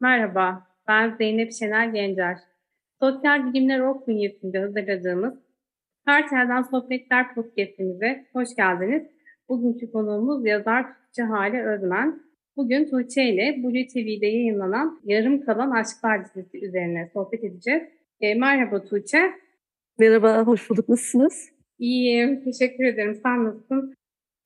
Merhaba, ben Zeynep Şener Gencer. Sosyal Bilimler Ok bünyesinde hazırladığımız Her Telden Sohbetler Podcast'imize hoş geldiniz. Bugünkü konuğumuz yazar Tuğçe Hale Özmen. Bugün Tuğçe ile Blue TV'de yayınlanan Yarım Kalan Aşklar dizisi üzerine sohbet edeceğiz. E, merhaba Tuğçe. Merhaba, hoş bulduk. Nasılsınız? İyiyim, teşekkür ederim. Sen nasılsın?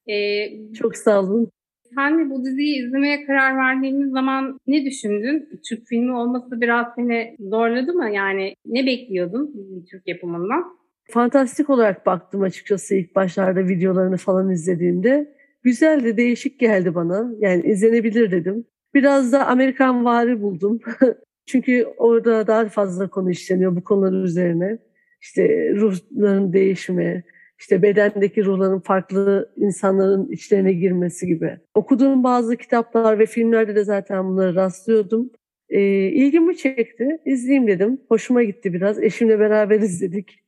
E, Çok sağ olun. Sen bu diziyi izlemeye karar verdiğimiz zaman ne düşündün? Türk filmi olması biraz seni zorladı mı? Yani ne bekliyordun Türk yapımından? Fantastik olarak baktım açıkçası ilk başlarda videolarını falan izlediğimde. Güzel de değişik geldi bana. Yani izlenebilir dedim. Biraz da Amerikan vari buldum. Çünkü orada daha fazla konu işleniyor bu konular üzerine. İşte ruhların değişimi, işte bedendeki ruhların farklı insanların içlerine girmesi gibi. Okuduğum bazı kitaplar ve filmlerde de zaten bunları rastlıyordum. E, ilgimi çekti. İzleyeyim dedim. Hoşuma gitti biraz. Eşimle beraber izledik.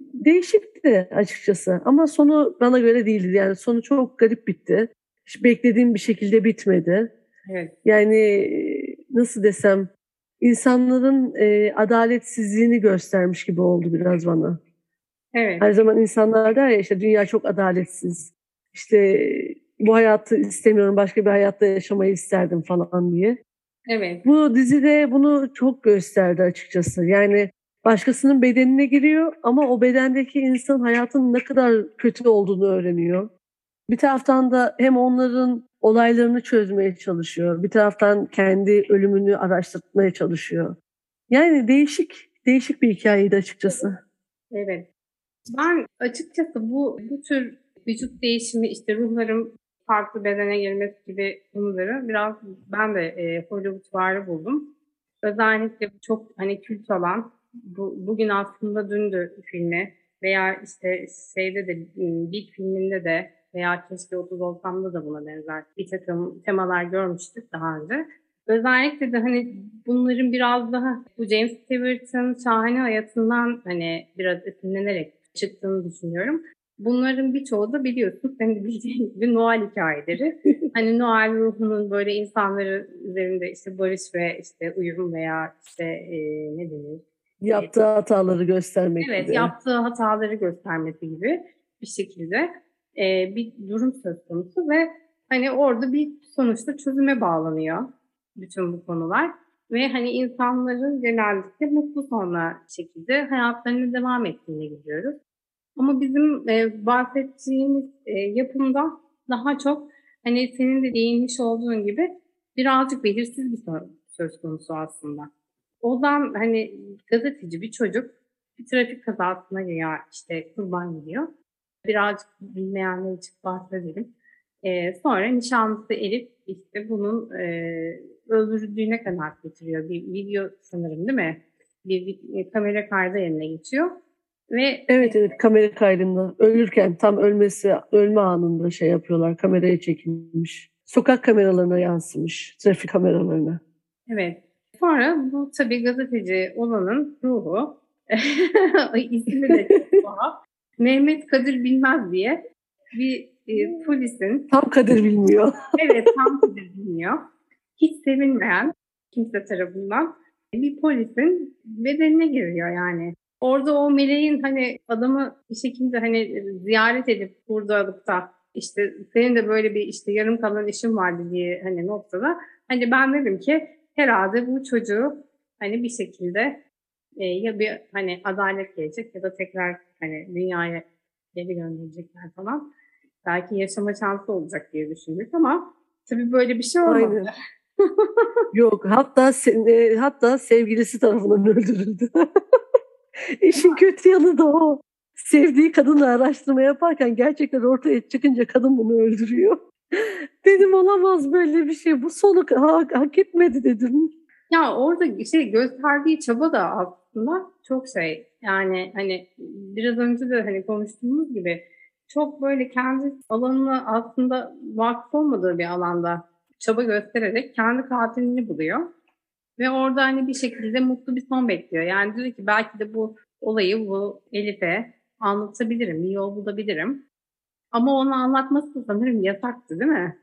Değişikti açıkçası ama sonu bana göre değildi. Yani sonu çok garip bitti. Hiç beklediğim bir şekilde bitmedi. Evet. Yani nasıl desem insanların e, adaletsizliğini göstermiş gibi oldu biraz bana. Evet. Her zaman insanlar der ya işte dünya çok adaletsiz. İşte bu hayatı istemiyorum başka bir hayatta yaşamayı isterdim falan diye. Evet. Bu dizide bunu çok gösterdi açıkçası. Yani başkasının bedenine giriyor ama o bedendeki insan hayatın ne kadar kötü olduğunu öğreniyor. Bir taraftan da hem onların olaylarını çözmeye çalışıyor. Bir taraftan kendi ölümünü araştırmaya çalışıyor. Yani değişik, değişik bir hikayeydi açıkçası. Evet. Ben açıkçası bu bu tür vücut değişimi işte ruhların farklı bedene girmesi gibi konuları biraz ben de e, Hollywood buldum. Özellikle çok hani kült olan bu, bugün aslında dündü filmi veya işte şeyde de bir filminde de veya keşke 30 olsamda da buna benzer bir takım temalar görmüştük daha önce. Özellikle de hani bunların biraz daha bu James Stewart'ın şahane hayatından hani biraz esinlenerek çıktığını düşünüyorum. Bunların birçoğu da biliyorsun senin bildiğin gibi Noel hikayeleri. hani Noel ruhunun böyle insanları üzerinde işte barış ve işte uyum veya işte e, ne denir? Yaptığı hataları göstermek evet, gibi. yaptığı hataları göstermesi gibi bir şekilde e, bir durum söz konusu ve hani orada bir sonuçta çözüme bağlanıyor bütün bu konular. Ve hani insanların genellikle mutlu sonra şekilde hayatlarını devam ettiğini görüyoruz. Ama bizim e, bahsettiğimiz e, yapımda daha çok hani senin de değinmiş olduğun gibi birazcık belirsiz bir söz konusu aslında. Ozan hani gazeteci bir çocuk bir trafik kazasına giriyor işte kurban gidiyor. Birazcık bilmeyenler için bahsedelim. E, sonra nişanlısı Elif işte bunun e, öldürüldüğüne kanaat getiriyor. Bir video sanırım değil mi? Bir, bir kamera kaydı eline geçiyor. Ve Evet evet kamera kaydında ölürken tam ölmesi ölme anında şey yapıyorlar kameraya çekilmiş. Sokak kameralarına yansımış trafik kameralarına. Evet. Sonra bu tabii gazeteci olanın ruhu ismi de tuhaf. Mehmet Kadir Bilmez diye bir e, polisin tam Kadir bilmiyor. evet tam Kadir bilmiyor. Hiç sevilmeyen kimse tarafından bir polisin bedenine giriyor yani. Orada o meleğin hani adamı bir şekilde hani ziyaret edip burada da işte senin de böyle bir işte yarım kalan işin var diye hani noktada hani ben dedim ki herhalde bu çocuğu hani bir şekilde e, ya bir hani adalet gelecek ya da tekrar hani dünyaya geri gönderecekler falan. Belki yaşama şansı olacak diye düşündük ama tabii böyle bir şey olmadı. Aynen. Yok hatta e, hatta sevgilisi tarafından öldürüldü. İşin kötü yanı da o. Sevdiği kadınla araştırma yaparken gerçekten ortaya çıkınca kadın bunu öldürüyor. dedim olamaz böyle bir şey. Bu sonu hak, hak etmedi dedim. Ya orada şey gösterdiği çaba da aslında çok şey. Yani hani biraz önce de hani konuştuğumuz gibi çok böyle kendi alanına aslında vakıf olmadığı bir alanda çaba göstererek kendi katilini buluyor. Ve orada hani bir şekilde mutlu bir son bekliyor. Yani diyor ki belki de bu olayı bu Elif'e anlatabilirim, bir yol bulabilirim. Ama onu anlatması sanırım yasaktı değil mi?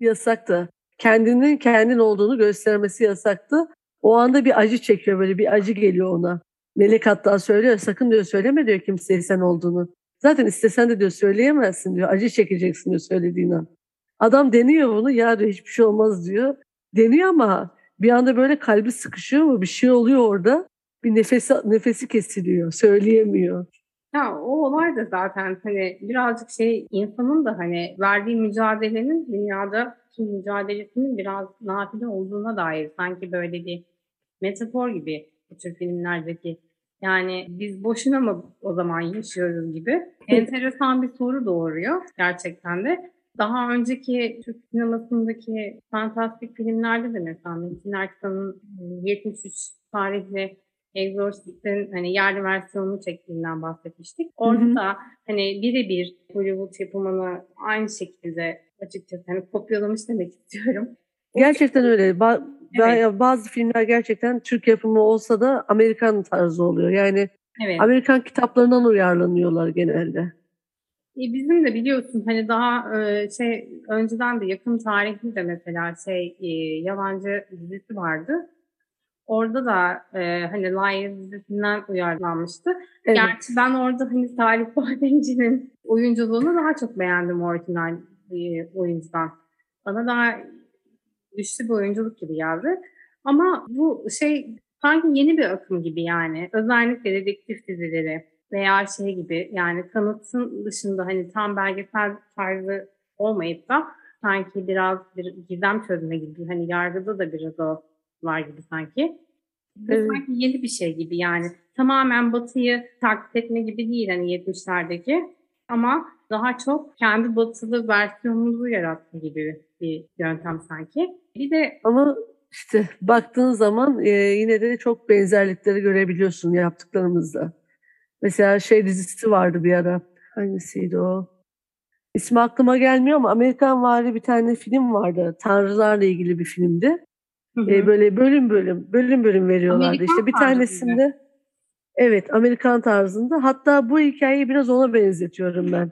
Yasaktı. kendinin kendin olduğunu göstermesi yasaktı. O anda bir acı çekiyor böyle bir acı geliyor ona. Melek hatta söylüyor sakın diyor söyleme diyor kimseye sen olduğunu. Zaten istesen de diyor söyleyemezsin diyor. Acı çekeceksin diyor söylediğin an. Adam deniyor bunu ya diyor hiçbir şey olmaz diyor. Deniyor ama bir anda böyle kalbi sıkışıyor mu bir şey oluyor orada. Bir nefesi, nefesi kesiliyor söyleyemiyor. Ya o olay da zaten hani birazcık şey insanın da hani verdiği mücadelenin dünyada tüm mücadelesinin biraz nafile olduğuna dair sanki böyle bir metafor gibi bu tür filmlerdeki yani biz boşuna mı o zaman yaşıyoruz gibi enteresan bir soru doğuruyor gerçekten de. Daha önceki Türk sinemasındaki fantastik filmlerde de mesela Metin Erksan'ın 73 tarihli Exorcist'in hani yerli versiyonunu çektiğinden bahsetmiştik. Orada da hani birebir Hollywood yapımını aynı şekilde açıkçası hani kopyalamış demek istiyorum. Gerçekten öyle. Ba- evet. Bazı filmler gerçekten Türk yapımı olsa da Amerikan tarzı oluyor. Yani evet. Amerikan kitaplarından uyarlanıyorlar genelde. E bizim de biliyorsun hani daha e, şey önceden de yakın tarihli de mesela şey e, yabancı dizisi vardı. Orada da e, hani Lion dizisinden uyarlanmıştı. Evet. Gerçi ben orada hani Salih Bademci'nin oyunculuğunu daha çok beğendim orijinal e, oyuncudan. Bana daha güçlü bir oyunculuk gibi geldi. Ama bu şey sanki yeni bir akım gibi yani. Özellikle dedektif dizileri veya şey gibi yani kanıtın dışında hani tam belgesel tarzı olmayıp da sanki biraz bir gizem çözme gibi hani yargıda da biraz o var gibi sanki. Evet. Sanki yeni bir şey gibi yani. Tamamen Batı'yı taklit etme gibi değil hani 70'lerdeki. Ama daha çok kendi batılı versiyonumuzu yaratma gibi bir yöntem sanki. Bir de ama işte baktığın zaman e, yine de çok benzerlikleri görebiliyorsun yaptıklarımızda. Mesela şey dizisi vardı bir ara. Hangisiydi o? İsmi aklıma gelmiyor ama Amerikan vari bir tane film vardı. Tanrılarla ilgili bir filmdi. Hı hı. E, böyle bölüm bölüm bölüm bölüm veriyorlardı. Amerikan işte bir tanesinde gibi. evet Amerikan tarzında. Hatta bu hikayeyi biraz ona benzetiyorum ben.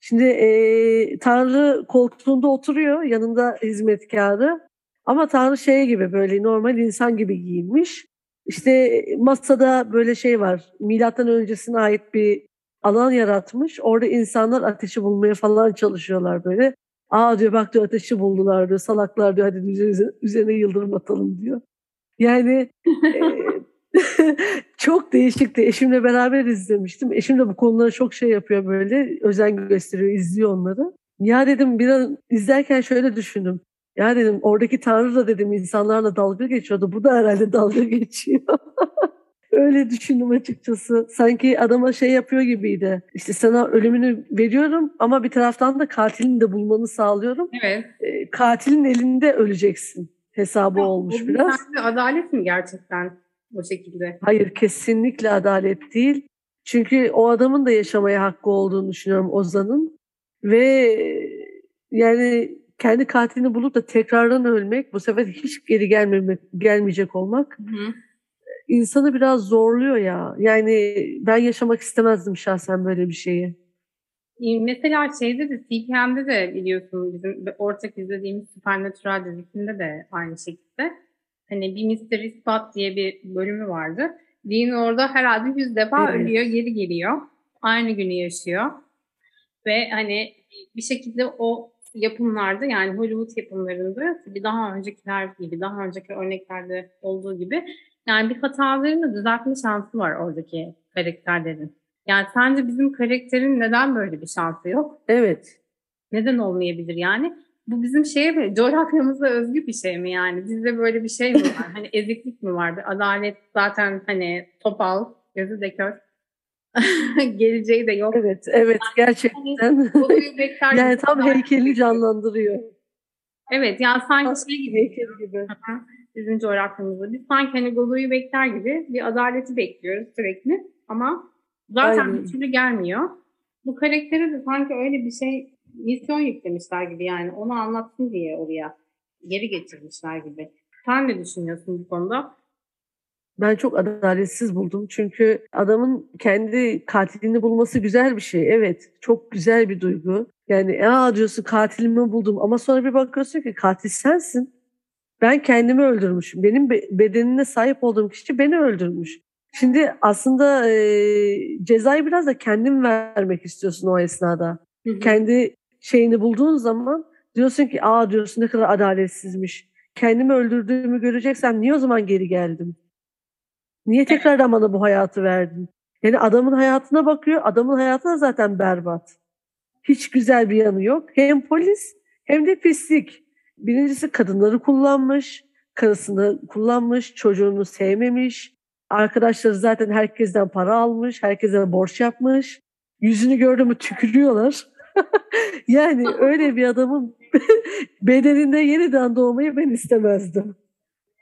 Şimdi e, Tanrı koltuğunda oturuyor yanında hizmetkarı. Ama Tanrı şey gibi böyle normal insan gibi giyinmiş. İşte masada böyle şey var. Milattan öncesine ait bir alan yaratmış. Orada insanlar ateşi bulmaya falan çalışıyorlar böyle. Aa diyor bak diyor ateşi buldular diyor. Salaklar diyor hadi üzerine, üzerine yıldırım atalım diyor. Yani e, çok değişikti. Eşimle beraber izlemiştim. Eşim de bu konulara çok şey yapıyor böyle. Özen gösteriyor, izliyor onları. Ya dedim bir an izlerken şöyle düşündüm. Ya dedim oradaki Tanrı da dedim insanlarla dalga geçiyordu. Bu da herhalde dalga geçiyor. Öyle düşündüm açıkçası. Sanki adama şey yapıyor gibiydi. İşte sana ölümünü veriyorum ama bir taraftan da katilini de bulmanı sağlıyorum. Evet. E, katilin elinde öleceksin hesabı ya, olmuş biraz. Adalet mi gerçekten o şekilde? Hayır kesinlikle adalet değil. Çünkü o adamın da yaşamaya hakkı olduğunu düşünüyorum Ozan'ın. Ve yani kendi katilini bulup da tekrardan ölmek, bu sefer hiç geri gelmemek, gelmeyecek olmak hı hı. insanı biraz zorluyor ya. Yani ben yaşamak istemezdim şahsen böyle bir şeyi. Mesela şeyde de CPM'de de biliyorsun bizim ortak izlediğimiz Supernatural dizisinde de aynı şekilde. Hani bir Mystery Spot diye bir bölümü vardı. Dean orada herhalde yüz defa evet. ölüyor, geri geliyor. Aynı günü yaşıyor. Ve hani bir şekilde o yapımlarda yani Hollywood yapımlarında tabii daha öncekiler gibi, daha önceki örneklerde olduğu gibi yani bir hatalarını düzeltme şansı var oradaki karakterlerin. Yani sence bizim karakterin neden böyle bir şansı yok? Evet. Neden olmayabilir yani? Bu bizim şeye mi, coğrafyamıza özgü bir şey mi yani? Bizde böyle bir şey mi var? hani eziklik mi var? Bir adalet zaten hani topal, gözü de kör. geleceği de yok. Evet, evet gerçekten. Yani, yani tam heykeli canlandırıyor. Evet, yani sanki şey gibi. Heykel gibi. Bizim coğrafyamızda. Biz sanki hani Godoy'u bekler gibi bir adaleti bekliyoruz sürekli. Ama zaten Aynen. bir türlü gelmiyor. Bu karaktere de sanki öyle bir şey misyon yüklemişler gibi yani. Onu anlatsın diye oraya geri getirmişler gibi. Sen ne düşünüyorsun bu konuda? Ben çok adaletsiz buldum. Çünkü adamın kendi katilini bulması güzel bir şey. Evet, çok güzel bir duygu. Yani aa diyorsun katilimi buldum ama sonra bir bakıyorsun ki katil sensin. Ben kendimi öldürmüşüm. Benim bedenine sahip olduğum kişi beni öldürmüş. Şimdi aslında e, cezayı biraz da kendin vermek istiyorsun o esnada. Hı hı. Kendi şeyini bulduğun zaman diyorsun ki aa diyorsun ne kadar adaletsizmiş. Kendimi öldürdüğümü göreceksem niye o zaman geri geldim? Niye tekrardan bana bu hayatı verdin? Yani adamın hayatına bakıyor. Adamın hayatı da zaten berbat. Hiç güzel bir yanı yok. Hem polis hem de pislik. Birincisi kadınları kullanmış, karısını kullanmış, çocuğunu sevmemiş. Arkadaşları zaten herkesten para almış, herkese borç yapmış. Yüzünü gördü mü tükürüyorlar. yani öyle bir adamın bedeninde yeniden doğmayı ben istemezdim.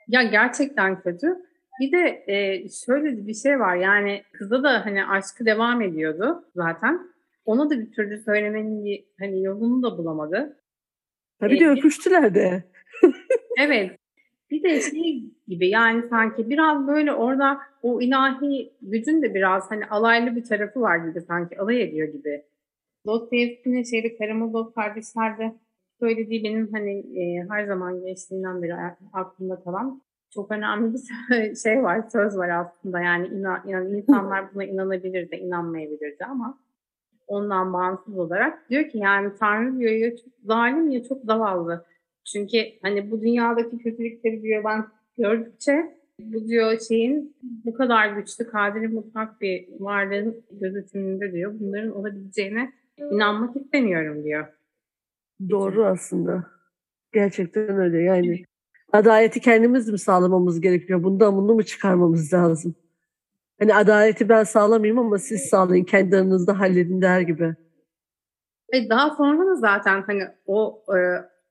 Ya gerçekten kötü. Bir de e, şöyle bir şey var yani kıza da hani aşkı devam ediyordu zaten. Ona da bir türlü söylemenin bir hani yolunu da bulamadı. Tabii ee, de öpüştüler de. evet. Bir de şey gibi yani sanki biraz böyle orada o ilahi gücün de biraz hani alaylı bir tarafı var gibi sanki alay ediyor gibi. Dostoyevski'nin şeyde Karamazov kardeşlerde söylediği benim hani e, her zaman geçtiğinden beri aklımda kalan çok önemli bir şey var, söz var aslında. Yani inan, yani insanlar buna inanabilir de inanmayabilir de ama ondan bağımsız olarak diyor ki yani Tanrı diyor ya çok zalim ya çok zavallı. Çünkü hani bu dünyadaki kötülükleri diyor ben gördükçe bu diyor şeyin bu kadar güçlü, kaderi mutlak bir varlığın gözetiminde diyor. Bunların olabileceğine inanmak istemiyorum diyor. Doğru aslında. Gerçekten öyle yani. Adaleti kendimiz mi sağlamamız gerekiyor? Bundan bunu mu çıkarmamız lazım? Hani adaleti ben sağlamayayım ama siz sağlayın, kendi aranızda halledin der gibi. Ve daha sonra da zaten hani o e,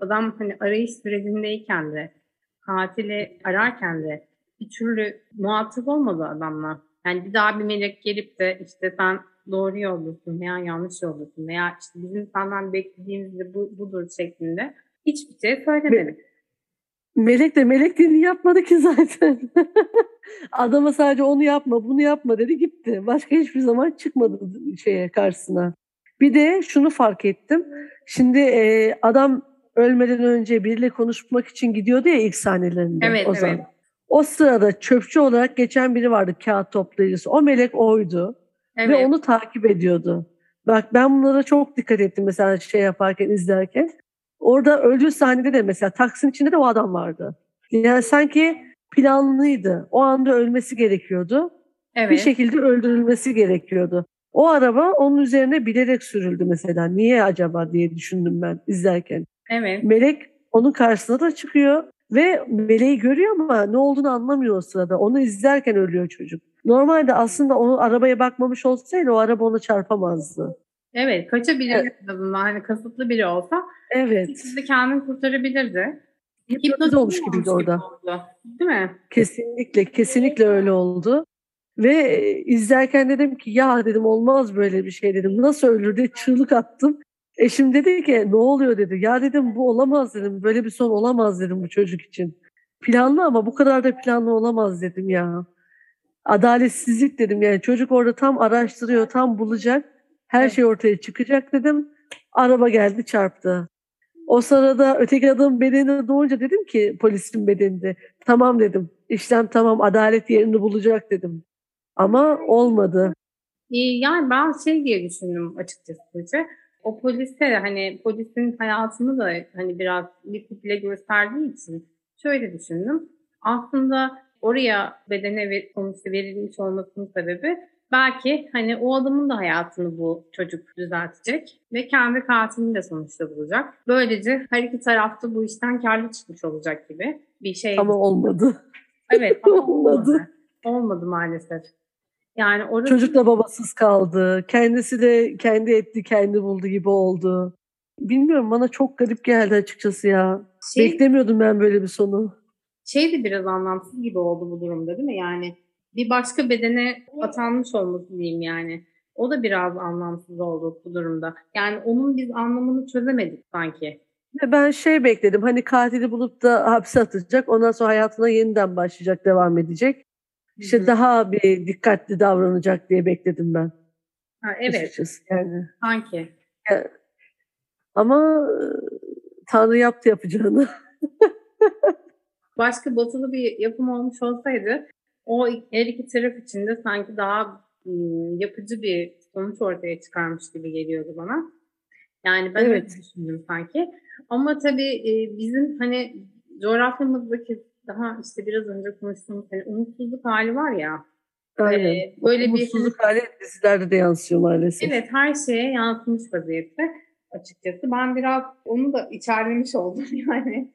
adam hani arayış sürecindeyken de katili ararken de bir türlü muhatap olmadı adamla. Yani bir daha bir melek gelip de işte sen doğru yoldasın veya yanlış yoldasın veya işte bizim senden beklediğimiz de bu, budur şeklinde hiçbir şey söylemedi. Melek de melekliğini yapmadı ki zaten. Adama sadece onu yapma, bunu yapma dedi gitti. Başka hiçbir zaman çıkmadı şeye karşısına. Bir de şunu fark ettim. Şimdi e, adam ölmeden önce biriyle konuşmak için gidiyordu ya ilk sahnelerinde. Evet, o zaman. evet. O sırada çöpçü olarak geçen biri vardı kağıt toplayıcısı. O melek oydu. Evet. Ve onu takip ediyordu. Bak ben bunlara çok dikkat ettim mesela şey yaparken, izlerken. Orada öldüğü sahnede de mesela Taksim içinde de o adam vardı. Yani sanki planlıydı. O anda ölmesi gerekiyordu. Evet. Bir şekilde öldürülmesi gerekiyordu. O araba onun üzerine bilerek sürüldü mesela. Niye acaba diye düşündüm ben izlerken. Evet. Melek onun karşısına da çıkıyor ve meleği görüyor ama ne olduğunu anlamıyor o sırada. Onu izlerken ölüyor çocuk. Normalde aslında onu arabaya bakmamış olsaydı o araba onu çarpamazdı. Evet, kaçabilir evet. Hani kasıtlı biri olsa evet. de kendini kurtarabilirdi. Hipnoz olmuş gibiydi orada. Oldu, değil mi? Kesinlikle, kesinlikle öyle oldu. Ve izlerken dedim ki ya dedim olmaz böyle bir şey dedim. Nasıl ölür diye çığlık attım. Eşim dedi ki ne oluyor dedi. Ya dedim bu olamaz dedim. Böyle bir son olamaz dedim bu çocuk için. Planlı ama bu kadar da planlı olamaz dedim ya. Adaletsizlik dedim yani çocuk orada tam araştırıyor, tam bulacak. Her evet. şey ortaya çıkacak dedim. Araba geldi çarptı. O sırada öteki adam bedenine doğunca dedim ki polisin bedeninde. Tamam dedim. İşlem tamam adalet yerini bulacak dedim. Ama olmadı. Yani ben şey diye düşündüm açıkçası. O polise hani polisin hayatını da hani biraz bir tiple gösterdiği için şöyle düşündüm. Aslında oraya bedene sonuçta verilmiş olmasının sebebi belki hani o adamın da hayatını bu çocuk düzeltecek ve kendi katilini de sonuçta bulacak. Böylece her iki tarafta bu işten karlı çıkmış olacak gibi bir şey. Ama olmadı. Evet ama olmadı. olmadı maalesef. Yani orası... Çocuk da babasız kaldı. Kendisi de kendi etti, kendi buldu gibi oldu. Bilmiyorum bana çok garip geldi açıkçası ya. Şey, Beklemiyordum ben böyle bir sonu. Şey de biraz anlamsız gibi oldu bu durumda değil mi? Yani bir başka bedene atanmış olması diyeyim yani. O da biraz anlamsız oldu bu durumda. Yani onun biz anlamını çözemedik sanki. Ben şey bekledim hani katili bulup da hapse atacak ondan sonra hayatına yeniden başlayacak devam edecek. işte daha bir dikkatli davranacak diye bekledim ben. Ha, evet. Açıkçası yani. Sanki. Ama Tanrı yaptı yapacağını. Başka batılı bir yapım olmuş olsaydı o her iki taraf için de sanki daha yapıcı bir sonuç ortaya çıkarmış gibi geliyordu bana. Yani ben evet. öyle düşündüm sanki. Ama tabii bizim hani coğrafyamızdaki daha işte biraz önce konuştuğumuz hani umutsuzluk hali var ya. Aynen. E, böyle umutsuzluk bir hali dizilerde de yansıyor maalesef. Evet her şeye yansımış vaziyette açıkçası. Ben biraz onu da içerlemiş oldum yani.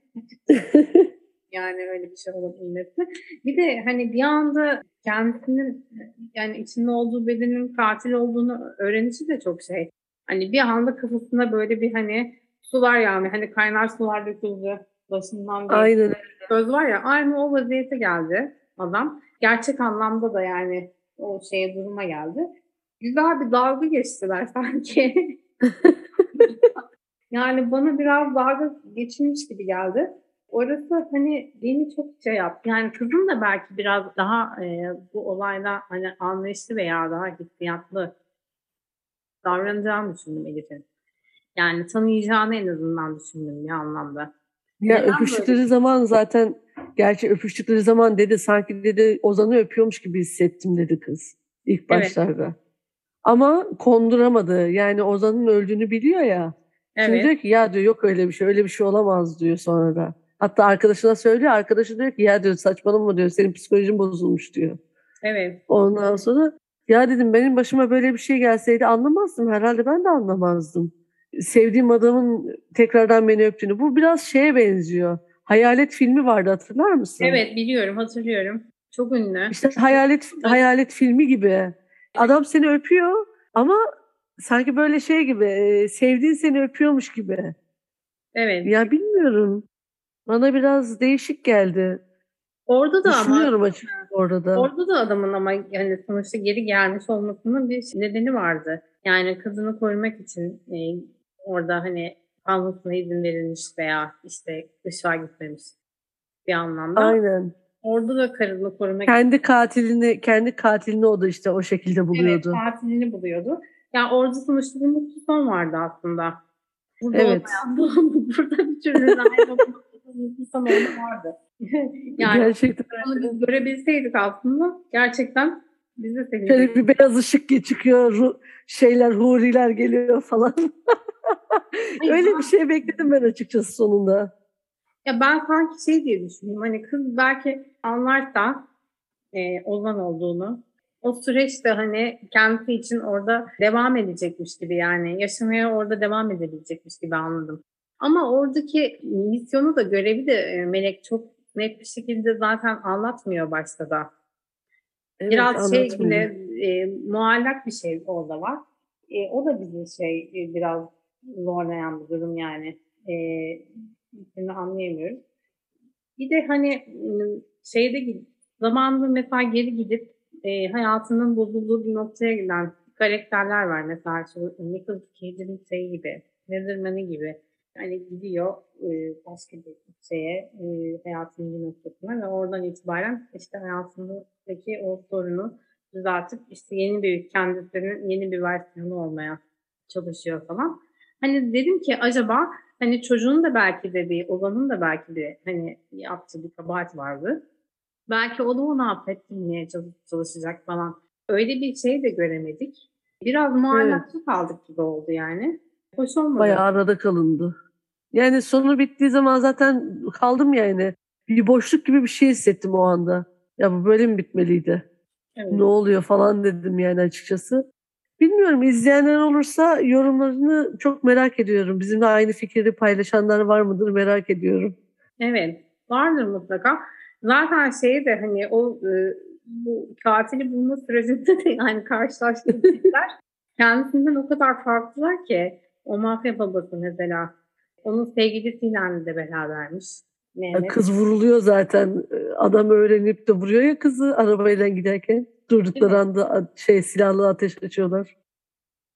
yani öyle bir şey olabilmesi. Bir de hani bir anda kendisinin yani içinde olduğu bedenin katil olduğunu öğrenişi de çok şey. Hani bir anda kafasında böyle bir hani sular yağmıyor. Hani kaynar sular döküldü başından bir Aynen. söz var ya. Aynı o vaziyete geldi adam. Gerçek anlamda da yani o şeye duruma geldi. Güzel bir dalga geçtiler sanki. yani bana biraz dalga geçilmiş gibi geldi. Orası hani beni çok şey yaptı. Yani kızım da belki biraz daha e, bu olayla hani anlayışlı veya daha hissiyatlı davranacağını düşündüm Elif'in. Yani tanıyacağını en azından düşündüm bir anlamda. Ya Neden öpüştükleri böyle? zaman zaten gerçi öpüştükleri zaman dedi sanki dedi Ozan'ı öpüyormuş gibi hissettim dedi kız ilk başlarda. Evet. Ama konduramadı. Yani Ozan'ın öldüğünü biliyor ya. Evet. Şimdi diyor ki ya diyor yok öyle bir şey öyle bir şey olamaz diyor sonra da. Hatta arkadaşına söylüyor. Arkadaşı diyor ki ya diyor saçmalama diyor senin psikolojin bozulmuş diyor. Evet. Ondan sonra ya dedim benim başıma böyle bir şey gelseydi anlamazdım. Herhalde ben de anlamazdım. Sevdiğim adamın tekrardan beni öptüğünü. Bu biraz şeye benziyor. Hayalet filmi vardı hatırlar mısın? Evet biliyorum hatırlıyorum. Çok ünlü. İşte hayalet hayalet filmi gibi. Adam seni öpüyor ama sanki böyle şey gibi sevdiğin seni öpüyormuş gibi. Evet. Ya bilmiyorum. Bana biraz değişik geldi. Orada da Düşünüyorum ama açıkçası orada da. Orada da adamın ama yani sonuçta geri gelmiş olmasının bir nedeni vardı. Yani kızını korumak için e, orada hani almasına izin verilmiş veya işte ışığa gitmemiş bir anlamda. Aynen. Orada da karını korumak kendi katilini kendi katilini o da işte o şekilde buluyordu. Evet, katilini buluyordu. Yani orada sonuçta bir mutlu son vardı aslında. Burada evet. Olmayan, burada bir türlü son vardı. yani gerçekten. onu biz görebilseydik aslında gerçekten biz de sevindik. Şöyle bir beyaz ışık çıkıyor, şeyler, huriler geliyor falan. Öyle bir şey bekledim ben açıkçası sonunda. Ya ben sanki şey diye düşündüm. Hani kız belki anlarsa e, Ozan olduğunu o süreçte hani kendisi için orada devam edecekmiş gibi yani yaşamaya orada devam edebilecekmiş gibi anladım. Ama oradaki misyonu da görevi de e, Melek çok net bir şekilde zaten anlatmıyor başta da. Evet, Biraz şey yine e, muallak bir şey orada var. E, o da bizi şey e, biraz zorlayan bir durum yani. E, şimdi anlayamıyoruz. Bir de hani şeyde zamanında mesela geri gidip e, hayatının bozulduğu bir noktaya giden karakterler var. Mesela şu Nicholas Cage'in şey gibi, Netherman'ı gibi. Yani gidiyor e, başka bir şeye, e, hayatının bir noktasına ve oradan itibaren işte hayatındaki o sorunu düzeltip işte yeni bir kendisinin yeni bir versiyonu olmaya çalışıyor falan. Hani dedim ki acaba hani çocuğun da belki de bir, olanın da belki de hani yaptığı bir kabahat vardı. Belki o da onu affettirmeye çalışacak falan. Öyle bir şey de göremedik. Biraz muallakçı evet. kaldık gibi oldu yani. Hoş olmadı. Bayağı arada kalındı. Yani sonu bittiği zaman zaten kaldım yani. Bir boşluk gibi bir şey hissettim o anda. Ya bu böyle mi bitmeliydi? Evet. Ne oluyor falan dedim yani açıkçası. Bilmiyorum izleyenler olursa yorumlarını çok merak ediyorum. Bizimle aynı fikri paylaşanlar var mıdır merak ediyorum. Evet vardır mutlaka. Zaten şey de hani o e, bu katili bulma sürecinde de yani karşılaştığımızlar kendisinden o kadar farklılar ki o mafya babası mesela onun sevgilisiyle de berabermiş. Mehmet. Kız vuruluyor zaten. Adam öğrenip de vuruyor ya kızı arabayla giderken. Durdukları anda şey silahlı ateş açıyorlar.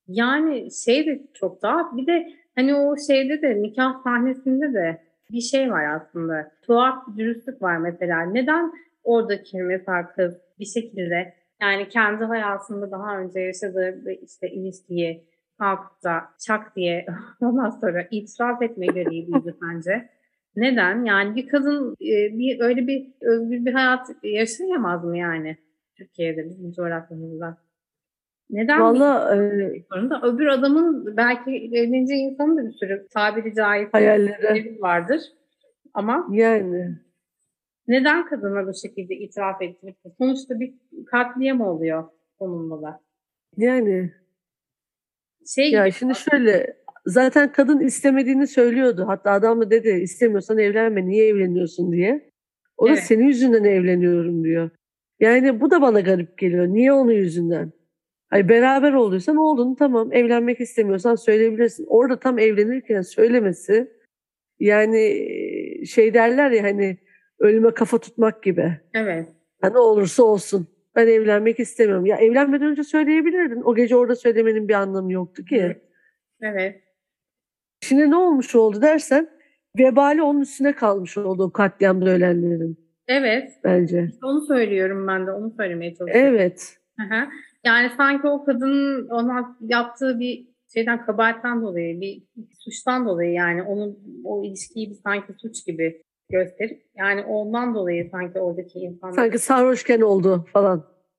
Yani şey de çok daha bir de hani o şeyde de nikah sahnesinde de bir şey var aslında. Tuhaf bir dürüstlük var mesela. Neden oradaki mesela kız bir şekilde yani kendi hayatında daha önce yaşadığı işte ilişkiyi kalkıp da çak diye ondan sonra itiraf etme gereğiydi bence. Neden? Yani bir kadın e, bir öyle bir özgür bir hayat yaşayamaz mı yani Türkiye'de bizim coğrafyamızda? Neden? Valla e, öbür adamın belki evleneceği insanın da bir sürü tabiri caizse hayalleri vardır. Ama yani neden kadına bu şekilde itiraf ettirip sonuçta bir katliam oluyor sonunda da. Yani şey ya şimdi şöyle zaten kadın istemediğini söylüyordu. Hatta adam da dedi istemiyorsan evlenme niye evleniyorsun diye. O evet. da senin yüzünden evleniyorum diyor. Yani bu da bana garip geliyor. Niye onun yüzünden? Ay beraber olduysan oldun tamam evlenmek istemiyorsan söyleyebilirsin. Orada tam evlenirken söylemesi yani şey derler ya hani ölüme kafa tutmak gibi. Evet. Ya ne olursa olsun. Ben evlenmek istemiyorum. Ya evlenmeden önce söyleyebilirdin. O gece orada söylemenin bir anlamı yoktu ki. Evet. Şimdi ne olmuş oldu dersen vebali onun üstüne kalmış oldu o katliamda ölenlerin. Evet. Bence. İşte onu söylüyorum ben de. Onu söylemeye çalışıyorum. Evet. Hı Yani sanki o kadının ona yaptığı bir şeyden kabahatten dolayı, bir suçtan dolayı yani onun o ilişkiyi bir sanki suç gibi gösterip yani ondan dolayı sanki oradaki insanlar... Sanki sarhoşken oldu falan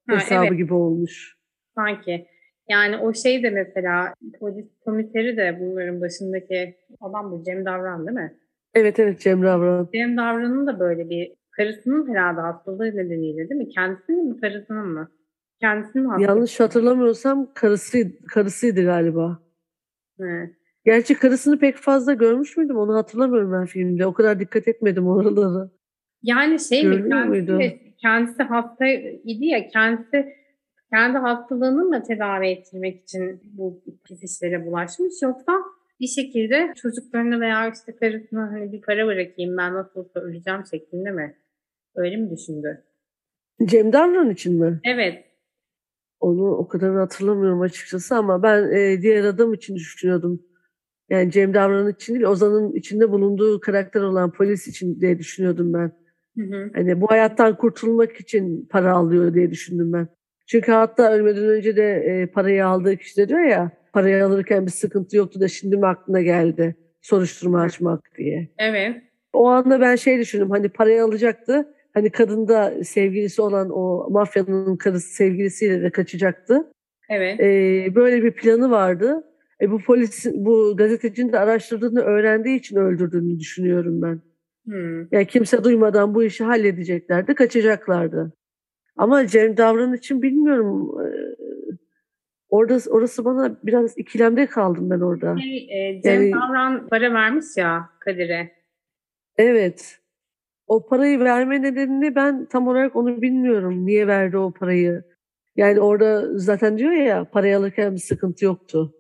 ha, hesabı evet. gibi olmuş. Sanki. Yani o şey de mesela polis komiseri de bunların başındaki adam bu Cem Davran değil mi? Evet evet Cem Davran. Cem Davran'ın da böyle bir karısının herhalde hastalığı nedeniyle değil mi? Kendisinin mi karısının mı? Kendisinin hastalığı. Yanlış hatırlamıyorsam karısı, karısıydı galiba. Evet. Gerçi karısını pek fazla görmüş müydüm? Onu hatırlamıyorum ben filmde. O kadar dikkat etmedim oraları. Yani şey mi? Kendisi, muydu? kendisi hasta idi ya kendisi kendi hastalığını mı tedavi ettirmek için bu pis işlere bulaşmış yoksa bir şekilde çocuklarını veya işte karısına hani bir para bırakayım ben nasıl olsa öleceğim şeklinde mi? Öyle mi düşündü? Cem Davran için mi? Evet. Onu o kadar hatırlamıyorum açıkçası ama ben e, diğer adam için düşünüyordum. Yani Cem Davran'ın için değil, Ozan'ın içinde bulunduğu karakter olan polis için diye düşünüyordum ben. Hı hı. Hani bu hayattan kurtulmak için para alıyor diye düşündüm ben. Çünkü hatta ölmeden önce de e, parayı aldığı kişi de diyor ya parayı alırken bir sıkıntı yoktu da şimdi mi aklına geldi soruşturma açmak diye. Evet. O anda ben şey düşündüm hani parayı alacaktı. Hani kadın da sevgilisi olan o mafyanın karısı sevgilisiyle de kaçacaktı. Evet. Ee, böyle bir planı vardı. E, bu polisin, bu gazetecinin de araştırdığını öğrendiği için öldürdüğünü düşünüyorum ben. Hmm. Yani kimse duymadan bu işi halledeceklerdi, kaçacaklardı. Ama Cem Davran için bilmiyorum. E, orada orası bana biraz ikilemde kaldım ben orada. Şey, e, Cem yani, Davran para vermiş ya Kadir'e. Evet. O parayı verme nedenini ben tam olarak onu bilmiyorum. Niye verdi o parayı? Yani orada zaten diyor ya parayı alırken bir sıkıntı yoktu.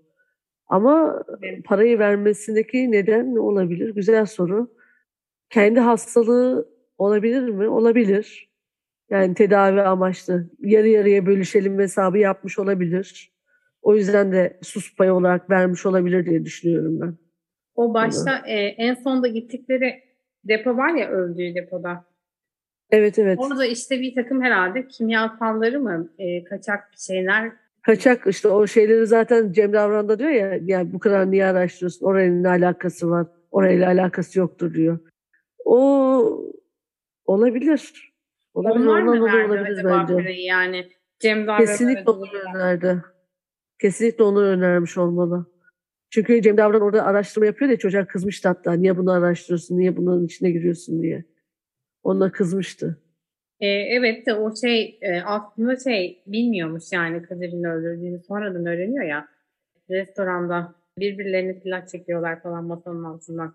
Ama evet. parayı vermesindeki neden ne olabilir? Güzel soru. Kendi hastalığı olabilir mi? Olabilir. Yani tedavi amaçlı. Yarı yarıya bölüşelim hesabı yapmış olabilir. O yüzden de sus payı olarak vermiş olabilir diye düşünüyorum ben. O başta e, en sonda gittikleri depo var ya öldüğü depoda. Evet evet. Orada işte bir takım herhalde kimyasalları mı e, kaçak şeyler kaçak işte o şeyleri zaten Cem Davran da diyor ya yani bu kadar niye araştırıyorsun orayla ne alakası var orayla alakası yoktur diyor. O olabilir. Olabilir. Onlar mı verdi olabilir bence. Parayı yani Cem Davran Kesinlikle onu önerdi. Kesinlikle onu önermiş olmalı. Çünkü Cem Davran orada araştırma yapıyor ya çocuğa kızmıştı hatta. Niye bunu araştırıyorsun, niye bunun içine giriyorsun diye. Onunla kızmıştı. E, evet de o şey e, aslında şey bilmiyormuş yani Kadir'in öldürdüğünü sonradan öğreniyor ya. Restoranda birbirlerini silah çekiyorlar falan masanın altından.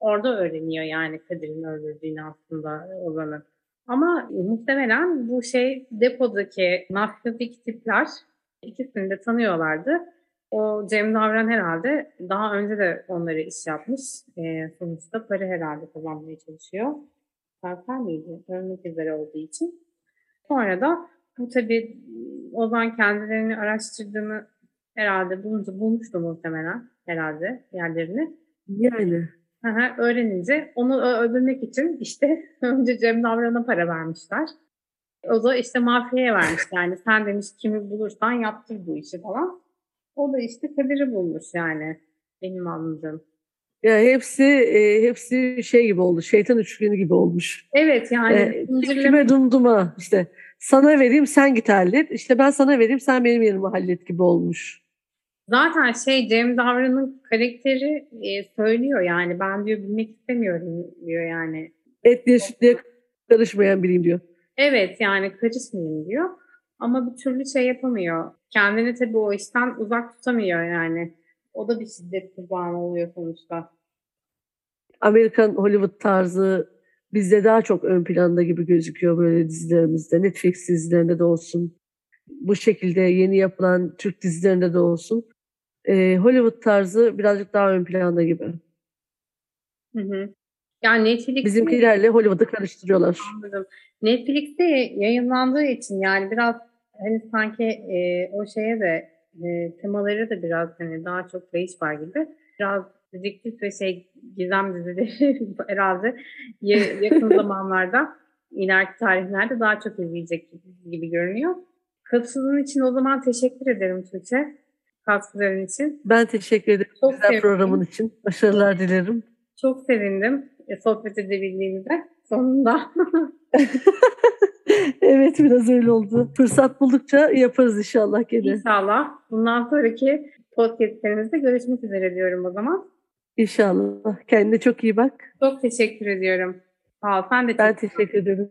Orada öğreniyor yani Kadir'in öldürdüğünü aslında Ozan'ı. Ama muhtemelen bu şey depodaki mafyatik tipler ikisini de tanıyorlardı. O Cem Davran herhalde daha önce de onları iş yapmış. E, sonuçta para herhalde kazanmaya çalışıyor kanser miydi? Ölmek üzere olduğu için. Sonra da bu tabii Ozan kendilerini araştırdığını herhalde bulunca bulmuştu muhtemelen herhalde yerlerini. Yani. Aha, öğrenince onu öldürmek için işte önce Cem Davran'a para vermişler. O da işte mafyaya vermiş yani sen demiş kimi bulursan yaptır bu işi falan. O da işte Kadir'i bulmuş yani benim anladığım. Ya hepsi e, hepsi şey gibi oldu. Şeytan üçgeni gibi olmuş. Evet yani E, zincirleme- dumduma işte sana vereyim sen git hallet. İşte ben sana vereyim sen benim yerime hallet gibi olmuş. zaten şey Cem Davran'ın karakteri e, söylüyor yani ben diyor bilmek istemiyorum diyor yani. Etliye sütlüye karışmayan biriyim diyor. Evet yani karışmayayım diyor. Ama bir türlü şey yapamıyor. Kendini tabii o işten uzak tutamıyor yani. O da bir şiddet kurbanı oluyor sonuçta. Amerikan Hollywood tarzı bizde daha çok ön planda gibi gözüküyor böyle dizilerimizde. Netflix dizilerinde de olsun. Bu şekilde yeni yapılan Türk dizilerinde de olsun. Ee, Hollywood tarzı birazcık daha ön planda gibi. Hı hı. Yani Netflix'te, Bizimkilerle Hollywood'u karıştırıyorlar. Anladım. Netflix'te yayınlandığı için yani biraz hani sanki e, o şeye de e, temaları da biraz hani daha çok değiş var gibi. Biraz dedektif ve şey gizem dizileri herhalde ya- yakın zamanlarda ileriki tarihlerde daha çok izleyecek gibi görünüyor. Katıldığın için o zaman teşekkür ederim Tuğçe. Katkıların için. Ben teşekkür ederim Çok güzel sevindim. programın için. Başarılar dilerim. Çok sevindim e, sohbet edebildiğimize sonunda. evet biraz öyle oldu. Fırsat buldukça yaparız inşallah gene. İnşallah. Bundan sonraki podcastlerimizde görüşmek üzere diyorum o zaman. İnşallah. Kendine çok iyi bak. Çok teşekkür ediyorum. Sağ ol. Sen de Ben teşekkür ederim.